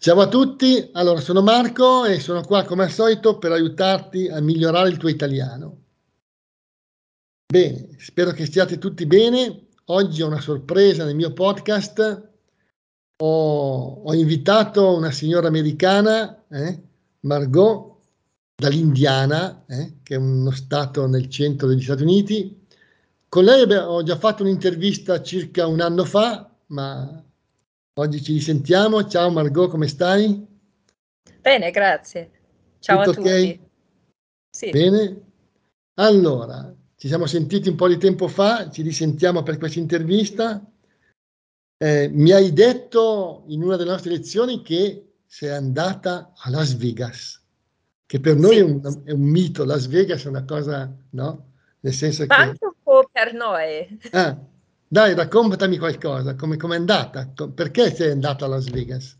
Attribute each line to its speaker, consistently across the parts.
Speaker 1: Ciao a tutti, allora sono Marco e sono qua come al solito per aiutarti a migliorare il tuo italiano. Bene, spero che stiate tutti bene. Oggi ho una sorpresa nel mio podcast. Ho, ho invitato una signora americana, eh, Margot, dall'Indiana, eh, che è uno stato nel centro degli Stati Uniti. Con lei ho già fatto un'intervista circa un anno fa, ma Oggi ci risentiamo. Ciao Margot, come stai?
Speaker 2: Bene, grazie. Ciao
Speaker 1: Tutto
Speaker 2: a tutti.
Speaker 1: Okay?
Speaker 2: Sì.
Speaker 1: Bene. Allora, ci siamo sentiti un po' di tempo fa, ci risentiamo per questa intervista. Eh, mi hai detto in una delle nostre lezioni che sei andata a Las Vegas, che per noi
Speaker 2: sì.
Speaker 1: è, un, è, un, mito. Las Vegas è una cosa, no? Nel senso
Speaker 2: Ma
Speaker 1: che...
Speaker 2: anche un po' per noi.
Speaker 1: Ah, dai, raccontami qualcosa, come è andata? Perché sei andata a Las Vegas?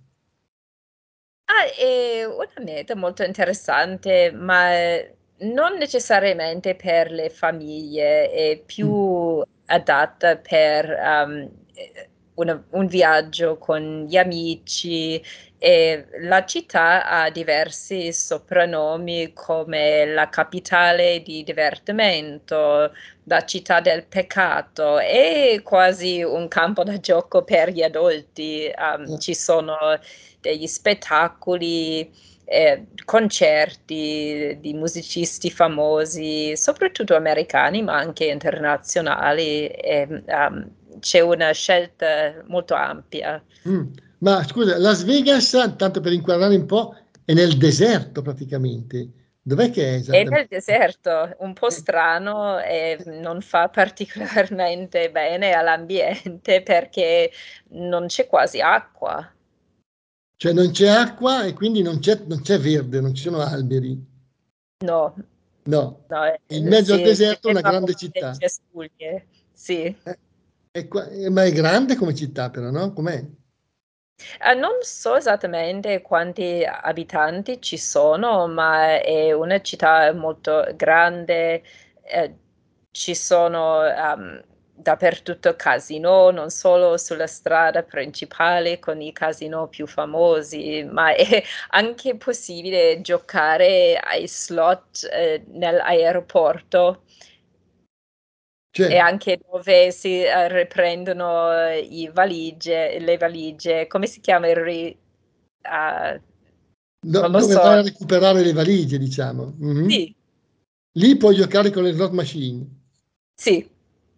Speaker 2: Ah, è una meta molto interessante, ma non necessariamente per le famiglie, è più mm. adatta per um, una, un viaggio con gli amici e la città ha diversi soprannomi come la capitale di divertimento, la città del peccato, è quasi un campo da gioco per gli adulti. Um, ci sono degli spettacoli, eh, concerti di musicisti famosi, soprattutto americani, ma anche internazionali. E, um, c'è una scelta molto ampia.
Speaker 1: Mm. Ma scusa, Las Vegas, tanto per inquadrare un po', è nel deserto praticamente. Dov'è che è esattamente?
Speaker 2: È nel deserto, un po' strano e non fa particolarmente bene all'ambiente perché non c'è quasi acqua.
Speaker 1: Cioè non c'è acqua e quindi non c'è, non c'è verde, non ci sono alberi.
Speaker 2: No.
Speaker 1: No.
Speaker 2: no
Speaker 1: in mezzo sì, al deserto una grande città.
Speaker 2: Cespuglie. Sì.
Speaker 1: Eh, è qua, eh, ma è grande come città però, no? Com'è?
Speaker 2: Uh, non so esattamente quanti abitanti ci sono, ma è una città molto grande. Eh, ci sono um, dappertutto casino, non solo sulla strada principale con i casino più famosi, ma è anche possibile giocare ai slot eh, nell'aeroporto. Cioè, e anche dove si uh, riprendono i valigie, le valigie, come si chiama il ri... Uh,
Speaker 1: no, dove so. vai a recuperare le valigie, diciamo.
Speaker 2: Mm-hmm. Sì.
Speaker 1: Lì puoi giocare con le slot machine.
Speaker 2: Sì.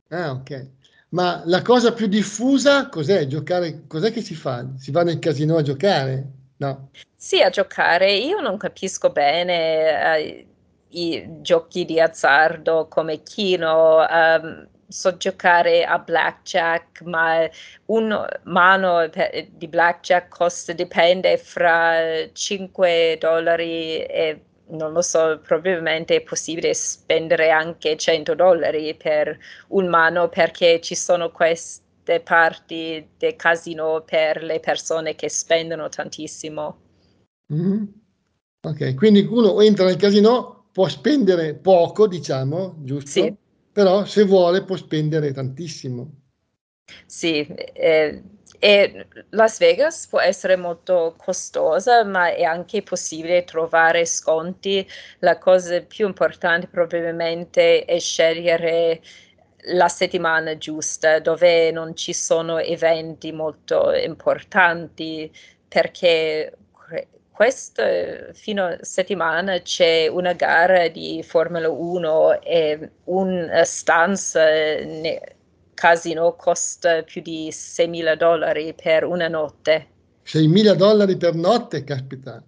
Speaker 1: Ah, ok. Ma la cosa più diffusa cos'è? Giocare, cos'è che si fa? Si va nel casino a giocare? No.
Speaker 2: Sì, a giocare. Io non capisco bene i giochi di azzardo come Kino, um, so giocare a blackjack, ma un mano di blackjack costa, dipende fra 5 dollari e non lo so, probabilmente è possibile spendere anche 100 dollari per un mano perché ci sono queste parti del casino per le persone che spendono tantissimo.
Speaker 1: Mm-hmm. Ok, quindi uno entra nel casino può spendere poco, diciamo, giusto?
Speaker 2: Sì.
Speaker 1: Però se vuole può spendere tantissimo.
Speaker 2: Sì, eh, e Las Vegas può essere molto costosa, ma è anche possibile trovare sconti. La cosa più importante probabilmente è scegliere la settimana giusta, dove non ci sono eventi molto importanti, perché questa fino settimana c'è una gara di Formula 1 e una stanza nel casino costa più di 6.000 dollari per una notte.
Speaker 1: 6.000 dollari per notte, caspita.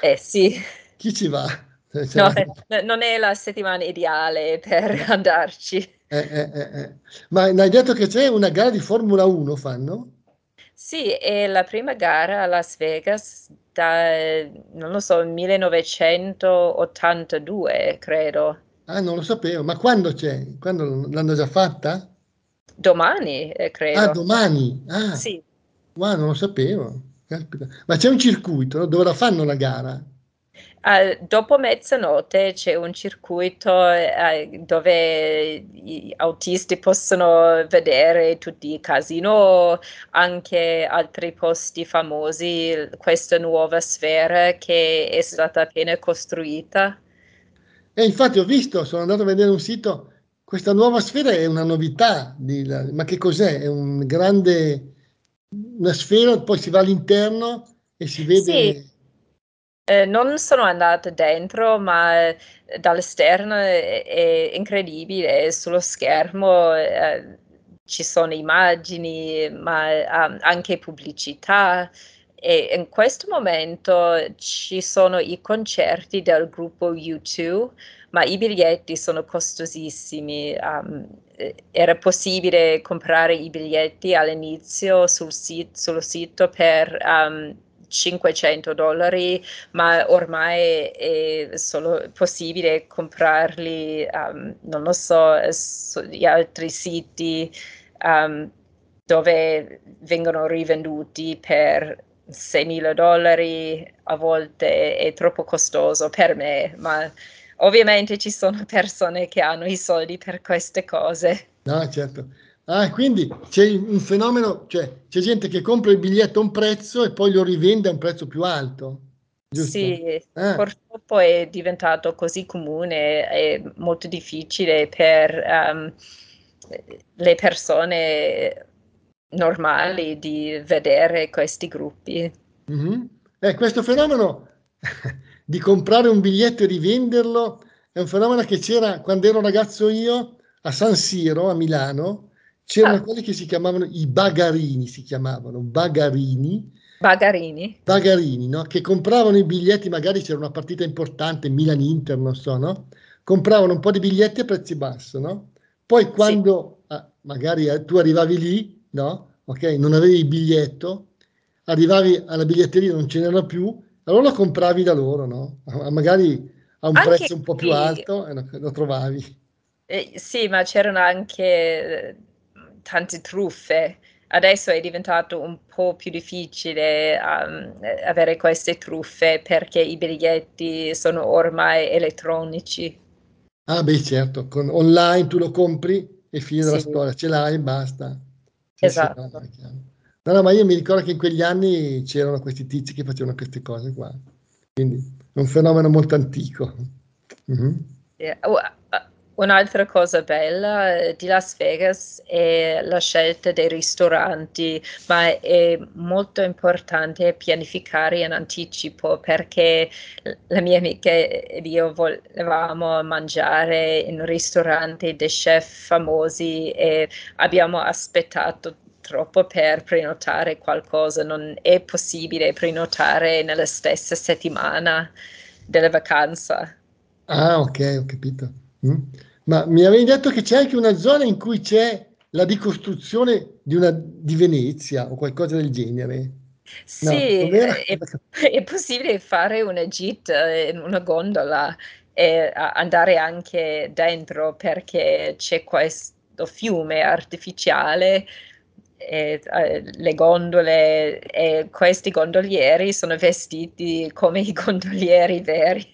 Speaker 2: Eh sì.
Speaker 1: Chi ci va?
Speaker 2: Cioè, no, non è la settimana ideale per andarci.
Speaker 1: Eh, eh, eh, eh. Ma hai detto che c'è una gara di Formula 1, fanno?
Speaker 2: Sì, è la prima gara a Las Vegas da, non lo so, 1982, credo.
Speaker 1: Ah, non lo sapevo. Ma quando c'è? Quando l'hanno già fatta?
Speaker 2: Domani, eh, credo.
Speaker 1: Ah, domani? Ah,
Speaker 2: sì.
Speaker 1: Wow, non lo sapevo. Ma c'è un circuito dove la fanno la gara?
Speaker 2: Uh, dopo mezzanotte c'è un circuito uh, dove gli autisti possono vedere tutti i casino, anche altri posti famosi, questa nuova sfera che è stata appena costruita.
Speaker 1: E infatti ho visto, sono andato a vedere un sito, questa nuova sfera è una novità, di, ma che cos'è? È un grande, una sfera, poi si va all'interno e si vede...
Speaker 2: Sì eh, non sono andata dentro, ma eh, dall'esterno è, è incredibile, sullo schermo eh, ci sono immagini, ma um, anche pubblicità. E in questo momento ci sono i concerti del gruppo U2, ma i biglietti sono costosissimi. Um, era possibile comprare i biglietti all'inizio sul, sit- sito per um, 500 dollari, ma ormai è solo possibile comprarli, um, non lo so, sugli altri siti um, dove vengono rivenduti per 6.000 dollari, a volte è troppo costoso per me, ma ovviamente ci sono persone che hanno i soldi per queste cose.
Speaker 1: No, certo. Ah, quindi c'è un fenomeno, cioè c'è gente che compra il biglietto a un prezzo e poi lo rivende a un prezzo più alto. Giusto?
Speaker 2: Sì, ah. purtroppo è diventato così comune, è molto difficile per um, le persone normali di vedere questi gruppi.
Speaker 1: Mm-hmm. Eh, questo fenomeno di comprare un biglietto e rivenderlo è un fenomeno che c'era quando ero ragazzo io a San Siro, a Milano, c'erano ah. quelli che si chiamavano i bagarini, si chiamavano bagarini.
Speaker 2: Bagarini?
Speaker 1: Bagarini, no? Che compravano i biglietti, magari c'era una partita importante, Milan-Inter, non so, no? Compravano un po' di biglietti a prezzi bassi, no? Poi quando sì. ah, magari eh, tu arrivavi lì, no? Ok, non avevi il biglietto, arrivavi alla biglietteria, non ce n'era più, allora lo compravi da loro, no? Magari a un Anche prezzo un po' più alto e lo, lo trovavi.
Speaker 2: Eh, sì, ma c'erano anche eh, tante truffe. Adesso è diventato un po' più difficile um, avere queste truffe perché i biglietti sono ormai elettronici.
Speaker 1: Ah, beh, certo, con online tu lo compri e fine sì. della storia, ce l'hai e basta.
Speaker 2: Sì, esatto.
Speaker 1: Sì, no, no, no, ma io mi ricordo che in quegli anni c'erano questi tizi che facevano queste cose qua. Quindi è un fenomeno molto antico.
Speaker 2: Mm-hmm. Yeah. Un'altra cosa bella eh, di Las Vegas è la scelta dei ristoranti, ma è molto importante pianificare in anticipo perché la mia amica ed io volevamo mangiare in ristoranti dei chef famosi e abbiamo aspettato troppo per prenotare qualcosa, non è possibile prenotare nella stessa settimana della vacanza.
Speaker 1: Ah, ok, ho capito. Mm. Ma mi avevi detto che c'è anche una zona in cui c'è la ricostruzione di, una, di Venezia o qualcosa del genere.
Speaker 2: Sì, no, è, è, possibile fare una gita in una gondola e andare anche dentro perché c'è questo fiume artificiale e, uh, le gondole e questi gondolieri sono vestiti come i gondolieri veri.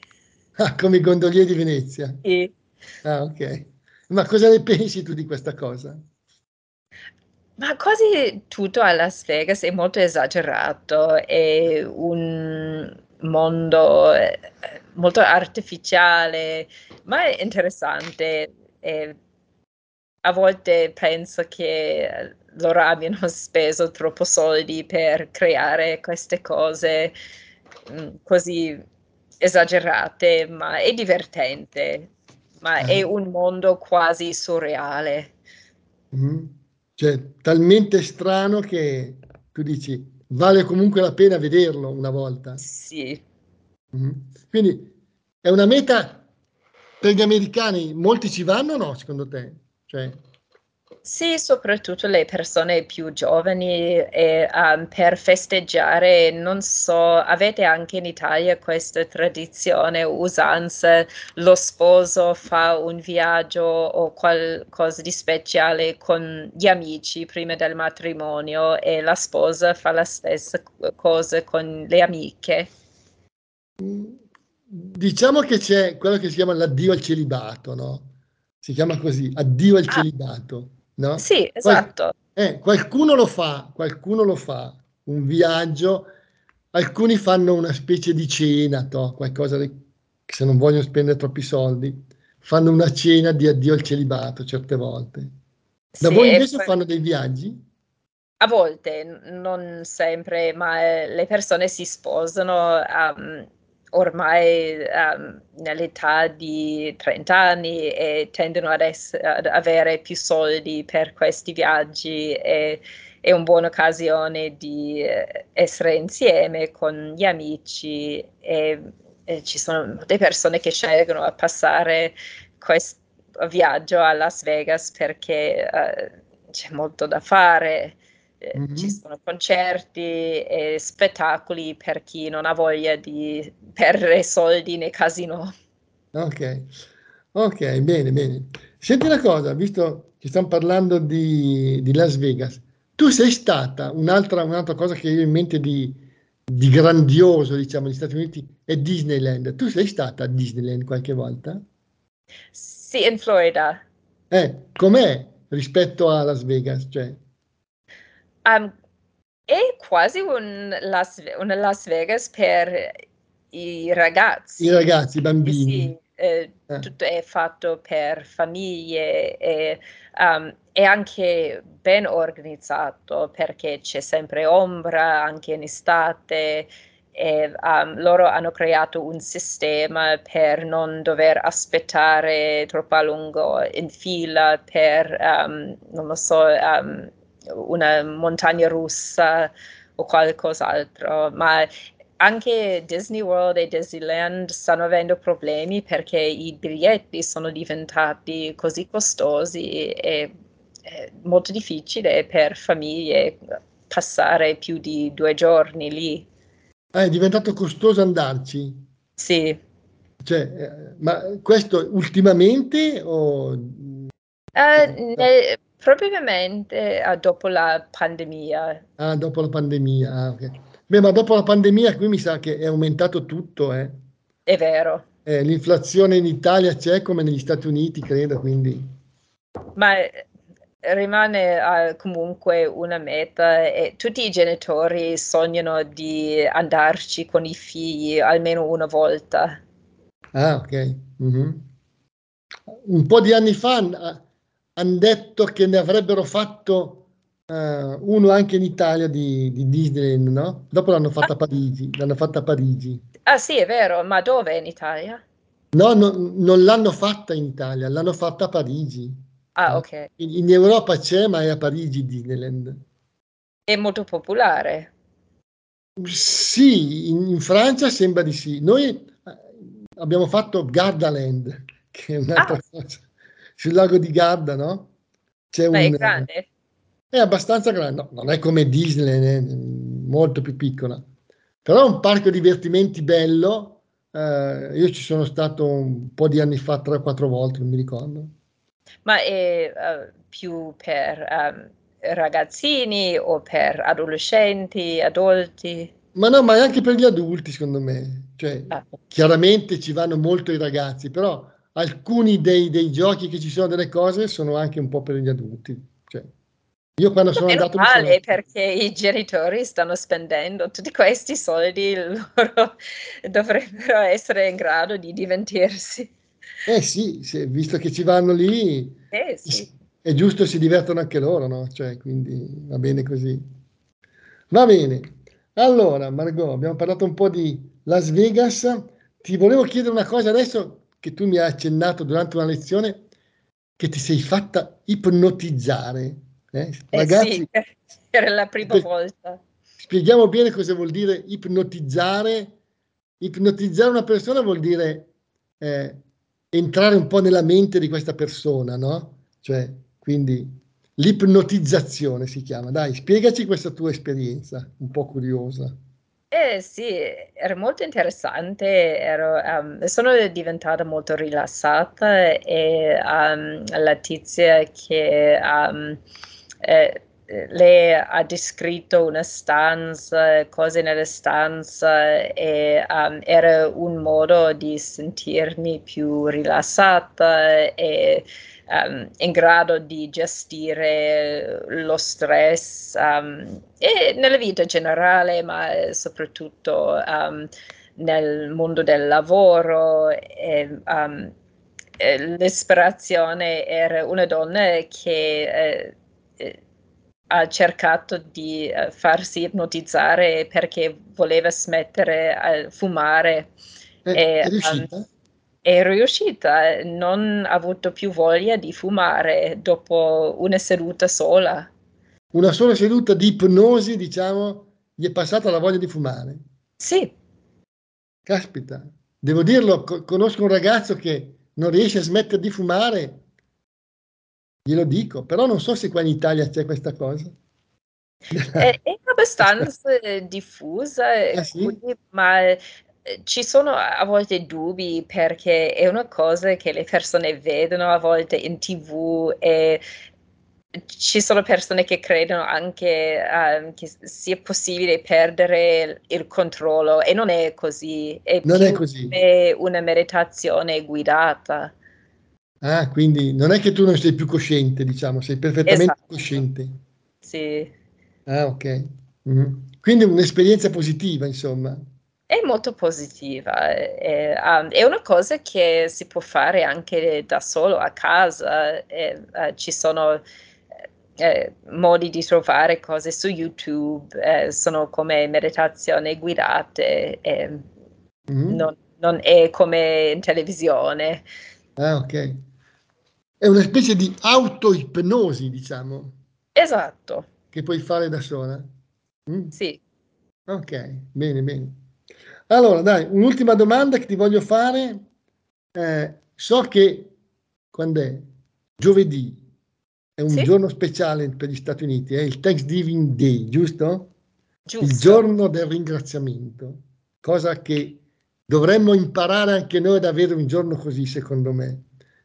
Speaker 1: Ah, come i gondolieri di Venezia?
Speaker 2: Sì.
Speaker 1: Ah, ok. Ma cosa ne pensi tu di questa cosa?
Speaker 2: Ma quasi tutto a Las Vegas è molto esagerato, è un mondo eh, molto artificiale, ma è interessante. E a volte penso che loro abbiano speso troppo soldi per creare queste cose mm, così esagerate, ma è divertente ma eh. è un mondo quasi surreale.
Speaker 1: Mm-hmm. Cioè, talmente strano che tu dici, vale comunque la pena vederlo una volta.
Speaker 2: Sì.
Speaker 1: Mm-hmm. Quindi è una meta per gli americani, molti ci vanno o no, secondo te? Cioè...
Speaker 2: Sì, soprattutto le persone più giovani e, um, per festeggiare, non so, avete anche in Italia questa tradizione, usanza, lo sposo fa un viaggio o qualcosa di speciale con gli amici prima del matrimonio e la sposa fa la stessa cosa con le amiche?
Speaker 1: diciamo che c'è quello che si chiama l'addio al celibato, no? Si chiama così, addio al ah, celibato, no?
Speaker 2: Sì, esatto.
Speaker 1: Qual- eh, qualcuno lo fa, qualcuno lo fa, un viaggio, alcuni fanno una specie di cena, to, qualcosa di, se non vogliono spendere troppi soldi, fanno una cena di addio al celibato certe volte. Da sì, voi invece poi... fanno dei viaggi?
Speaker 2: A volte, non sempre, ma eh, le persone si sposano um, ormai um, nell'età di 30 anni e tendono ad, ess- ad, avere più soldi per questi viaggi e è una buona occasione di eh, essere insieme con gli amici e, e ci sono molte persone che scelgono di passare questo viaggio a Las Vegas perché uh, c'è molto da fare mm-hmm. ci sono concerti e spettacoli per chi non ha voglia di perdere soldi nei casino.
Speaker 1: Ok, ok, bene, bene. Senti una cosa, visto che stiamo parlando di, di Las Vegas, tu sei stata, un'altra, un'altra cosa che ho in mente di, di grandioso, diciamo, negli Stati Uniti è Disneyland. Tu sei stata a Disneyland qualche volta?
Speaker 2: Sì, in Florida.
Speaker 1: Eh, com'è rispetto a Las Vegas? Cioè,
Speaker 2: Um, è quasi un Las, una Las Vegas per i ragazzi.
Speaker 1: I ragazzi, i bambini.
Speaker 2: Sì, eh, eh. tutto è fatto per famiglie e um, è anche ben organizzato perché c'è sempre ombra anche in estate e um, loro hanno creato un sistema per non dover aspettare troppo a lungo in fila per, um, non lo so, una montagna russa o qualcos'altro, ma anche Disney World e Disneyland stanno avendo problemi perché i biglietti sono diventati così costosi e è molto difficile per famiglie passare più di due giorni lì.
Speaker 1: Ah, è diventato costoso andarci?
Speaker 2: Sì.
Speaker 1: Cioè, eh, ma questo ultimamente o...
Speaker 2: Uh, nel, Probabilmente uh, dopo la pandemia.
Speaker 1: Ah, dopo la pandemia, ah, ok. Beh, ma dopo la pandemia qui mi sa che è aumentato tutto, eh.
Speaker 2: È vero.
Speaker 1: Eh, l'inflazione in Italia c'è come negli Stati Uniti, credo, quindi...
Speaker 2: Ma eh, rimane uh, comunque una meta e tutti i genitori sognano di andarci con i figli almeno una volta.
Speaker 1: Ah, ok. Mm-hmm. Un po' di anni fa hanno detto che ne avrebbero fatto uh, uno anche in Italia di, di Disneyland, no? Dopo l'hanno fatta a Parigi, l'hanno fatta a Parigi.
Speaker 2: Ah sì, è vero, ma dove in Italia?
Speaker 1: No, no non l'hanno fatta in Italia, l'hanno fatta a Parigi.
Speaker 2: Ah, ok.
Speaker 1: In, in Europa c'è, ma è a Parigi Disneyland.
Speaker 2: È molto popolare.
Speaker 1: Sì, in, in Francia sembra di sì. Noi eh, abbiamo fatto Gardaland, che è un'altra ah. cosa sul lago di Garda, no?
Speaker 2: C'è Beh, un, è grande.
Speaker 1: È abbastanza grande, no, non è come Disney, è molto più piccola. Però è un parco divertimenti bello. Eh, io ci sono stato un po' di anni fa, tre o quattro volte, non mi ricordo.
Speaker 2: Ma è uh, più per um, ragazzini o per adolescenti, adulti?
Speaker 1: Ma no, ma anche per gli adulti, secondo me. Cioè, ah. chiaramente ci vanno molto i ragazzi, però alcuni dei, dei, giochi che ci sono delle cose sono anche un po' per gli adulti. Cioè, io quando sono andato...
Speaker 2: Male sono... perché i genitori stanno spendendo tutti questi soldi, loro dovrebbero essere in grado di divertirsi.
Speaker 1: Eh sì, sì visto che ci vanno lì,
Speaker 2: eh, sì.
Speaker 1: è giusto si divertono anche loro, no? Cioè, quindi va bene così. Va bene. Allora, Margot, abbiamo parlato un po' di Las Vegas. Ti volevo chiedere una cosa adesso che tu mi hai accennato durante una lezione che ti sei fatta ipnotizzare.
Speaker 2: Eh? Ragazzi, eh sì, era la prima volta.
Speaker 1: Spieghiamo bene cosa vuol dire ipnotizzare. Ipnotizzare una persona vuol dire eh, entrare un po' nella mente di questa persona, no? Cioè, quindi l'ipnotizzazione si chiama. Dai, spiegaci questa tua esperienza, un po' curiosa.
Speaker 2: Eh sì, era molto interessante, ero, um, sono diventata molto rilassata e um, la tizia che um, eh, lei ha descritto una stanza, cose nella stanza e era un modo di sentirmi più rilassata e um, in grado di gestire lo stress um, e nella vita generale, ma soprattutto um, nel mondo del lavoro. E, l'ispirazione era una donna che eh, eh, ha cercato di uh, farsi ipnotizzare perché voleva smettere di fumare.
Speaker 1: Eh, e, è riuscita? Um,
Speaker 2: è riuscita, non ha avuto più voglia di fumare dopo una seduta sola.
Speaker 1: Una sola seduta di ipnosi, diciamo, gli è passata la voglia di fumare.
Speaker 2: Sì.
Speaker 1: Caspita, devo dirlo, co- conosco un ragazzo che non riesce a smettere di fumare, glielo dico, però non so se qua in Italia c'è questa cosa.
Speaker 2: È, è abbastanza diffusa,
Speaker 1: ah, sì?
Speaker 2: ma ci sono a volte dubbi perché è una cosa che le persone vedono a volte in tv e ci sono persone che credono anche um, che sia possibile perdere il controllo e non è così, è
Speaker 1: non è così.
Speaker 2: È una meditazione guidata.
Speaker 1: Ah, quindi non è che tu non sei più cosciente, diciamo, sei perfettamente
Speaker 2: esatto.
Speaker 1: cosciente.
Speaker 2: Sì.
Speaker 1: Ah, ok. Mm-hmm. Quindi un'esperienza positiva, insomma.
Speaker 2: È molto positiva, è, um, è, una cosa che si può fare anche da solo a casa, e, uh, ci sono eh, modi di trovare cose su YouTube, eh, sono come meditazioni guidate, eh, mm-hmm. non, non, è come in televisione.
Speaker 1: Ah, ok. È una specie di auto-ipnosi, diciamo.
Speaker 2: Esatto.
Speaker 1: Che puoi fare da sola.
Speaker 2: Mm. Sì.
Speaker 1: Ok, bene, bene. Allora, dai, un'ultima domanda che ti voglio fare. Eh, so che quando è? Giovedì è un sì? giorno speciale per gli Stati Uniti, è il Thanksgiving Day, giusto?
Speaker 2: giusto?
Speaker 1: Il giorno del ringraziamento, cosa che dovremmo imparare anche noi ad avere un giorno così, secondo me,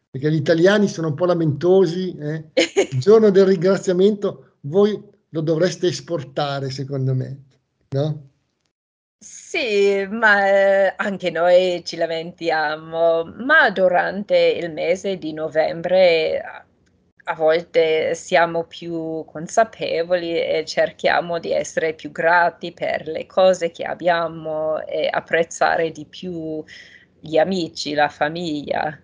Speaker 1: perché gli italiani sono un po' lamentosi. Eh? Il giorno del ringraziamento voi lo dovreste esportare, secondo me, no?
Speaker 2: Sì, ma eh, anche noi ci lamentiamo, ma durante il mese di novembre a volte siamo più consapevoli e cerchiamo di essere più grati per le cose che abbiamo e apprezzare di più gli amici, la famiglia.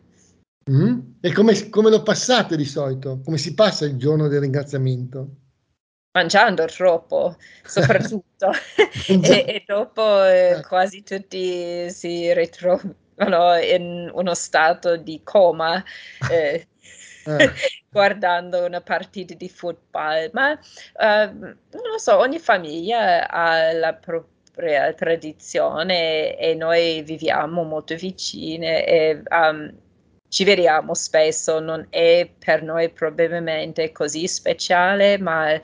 Speaker 1: Mm. E come, come lo passate di solito? Come si passa il giorno del ringraziamento?
Speaker 2: Mangiando troppo, soprattutto, e, e, dopo eh, eh, quasi tutti si ritrovano in uno stato di coma. Eh, eh. guardando una partita di football, ma uh, non lo so, ogni famiglia ha la propria tradizione e noi viviamo molto vicine e um, ci vediamo spesso, non è per noi probabilmente così speciale, ma uh,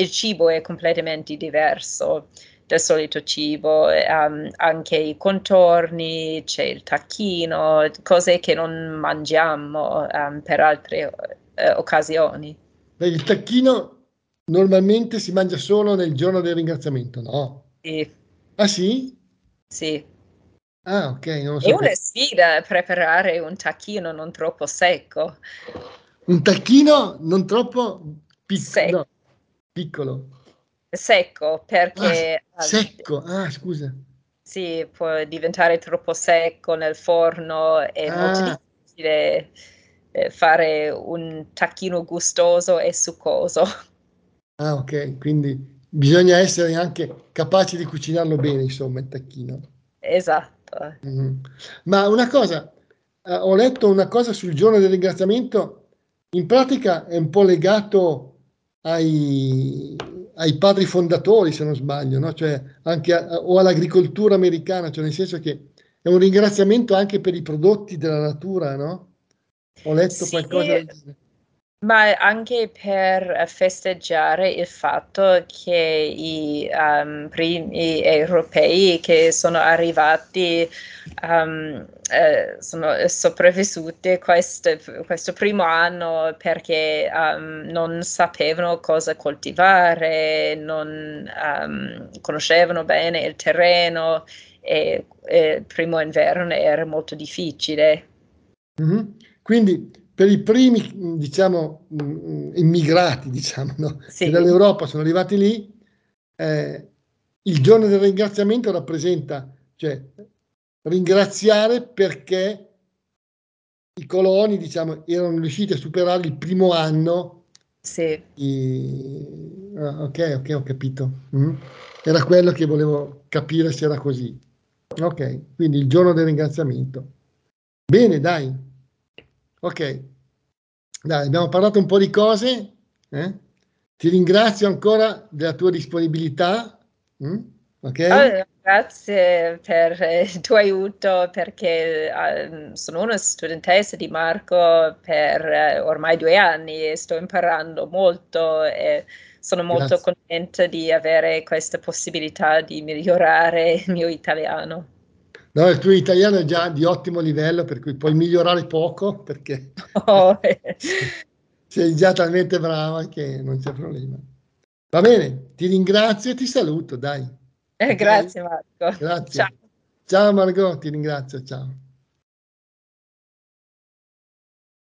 Speaker 2: il cibo è completamente diverso del solito cibo, um, anche i contorni, c'è il tacchino, cose che non mangiamo um, per altre uh, occasioni.
Speaker 1: Beh, il tacchino normalmente si mangia solo nel giorno del ringraziamento, no?
Speaker 2: Sì.
Speaker 1: Ah sì?
Speaker 2: Sì.
Speaker 1: Ah, ok. Non lo
Speaker 2: so è una sfida preparare un tacchino non troppo secco.
Speaker 1: Un tacchino non troppo pic- no, piccolo.
Speaker 2: Secco, perché...
Speaker 1: Ah, secco, ah scusa.
Speaker 2: Sì, può diventare troppo secco nel forno, è ah. molto difficile eh, fare un tacchino gustoso e succoso.
Speaker 1: Ah, ok, quindi bisogna essere anche capaci di cucinarlo bene, insomma, il tacchino.
Speaker 2: Esatto.
Speaker 1: Mm-hmm. Ma una cosa, eh, ho letto una cosa sul giorno del ringraziamento, in pratica è un po' legato ai, ai padri fondatori, se non sbaglio, no? cioè anche a, o all'agricoltura americana, cioè nel senso che è un ringraziamento anche per i prodotti della natura, no? Ho letto
Speaker 2: sì,
Speaker 1: qualcosa.
Speaker 2: Ma anche per festeggiare il fatto che i um, primi europei che sono arrivati um, eh, sono sopravvissuti questo, questo, primo anno perché um, non sapevano cosa coltivare, non conoscevano bene il terreno e, e il primo inverno era molto difficile.
Speaker 1: Mm-hmm. Quindi per i primi, diciamo, mm, immigrati, diciamo, no? sì. che dall'Europa sono arrivati lì, eh, il giorno del ringraziamento rappresenta, cioè, ringraziare perché i coloni, diciamo, erano riusciti a superare il primo anno.
Speaker 2: Sì.
Speaker 1: I... Ah, ok, ok, ho capito. Mm. Era quello che volevo capire se era così. Ok, quindi il giorno del ringraziamento. Bene, dai. Ok, dai, abbiamo parlato un po' di cose. Eh? Ti ringrazio ancora della tua disponibilità. Mm? Okay?
Speaker 2: Oh, grazie per il tuo aiuto perché uh, sono una studentessa di Marco per uh, ormai due anni e sto imparando molto e sono molto grazie. contenta di avere questa possibilità di migliorare il mio italiano.
Speaker 1: No, il tuo italiano è già di ottimo livello, per cui puoi migliorare poco perché oh. sei già talmente brava che non c'è problema. Va bene, ti ringrazio e ti saluto, dai.
Speaker 2: Eh? Grazie Marco.
Speaker 1: Grazie. Ciao. ciao Margot, ti ringrazio, ciao.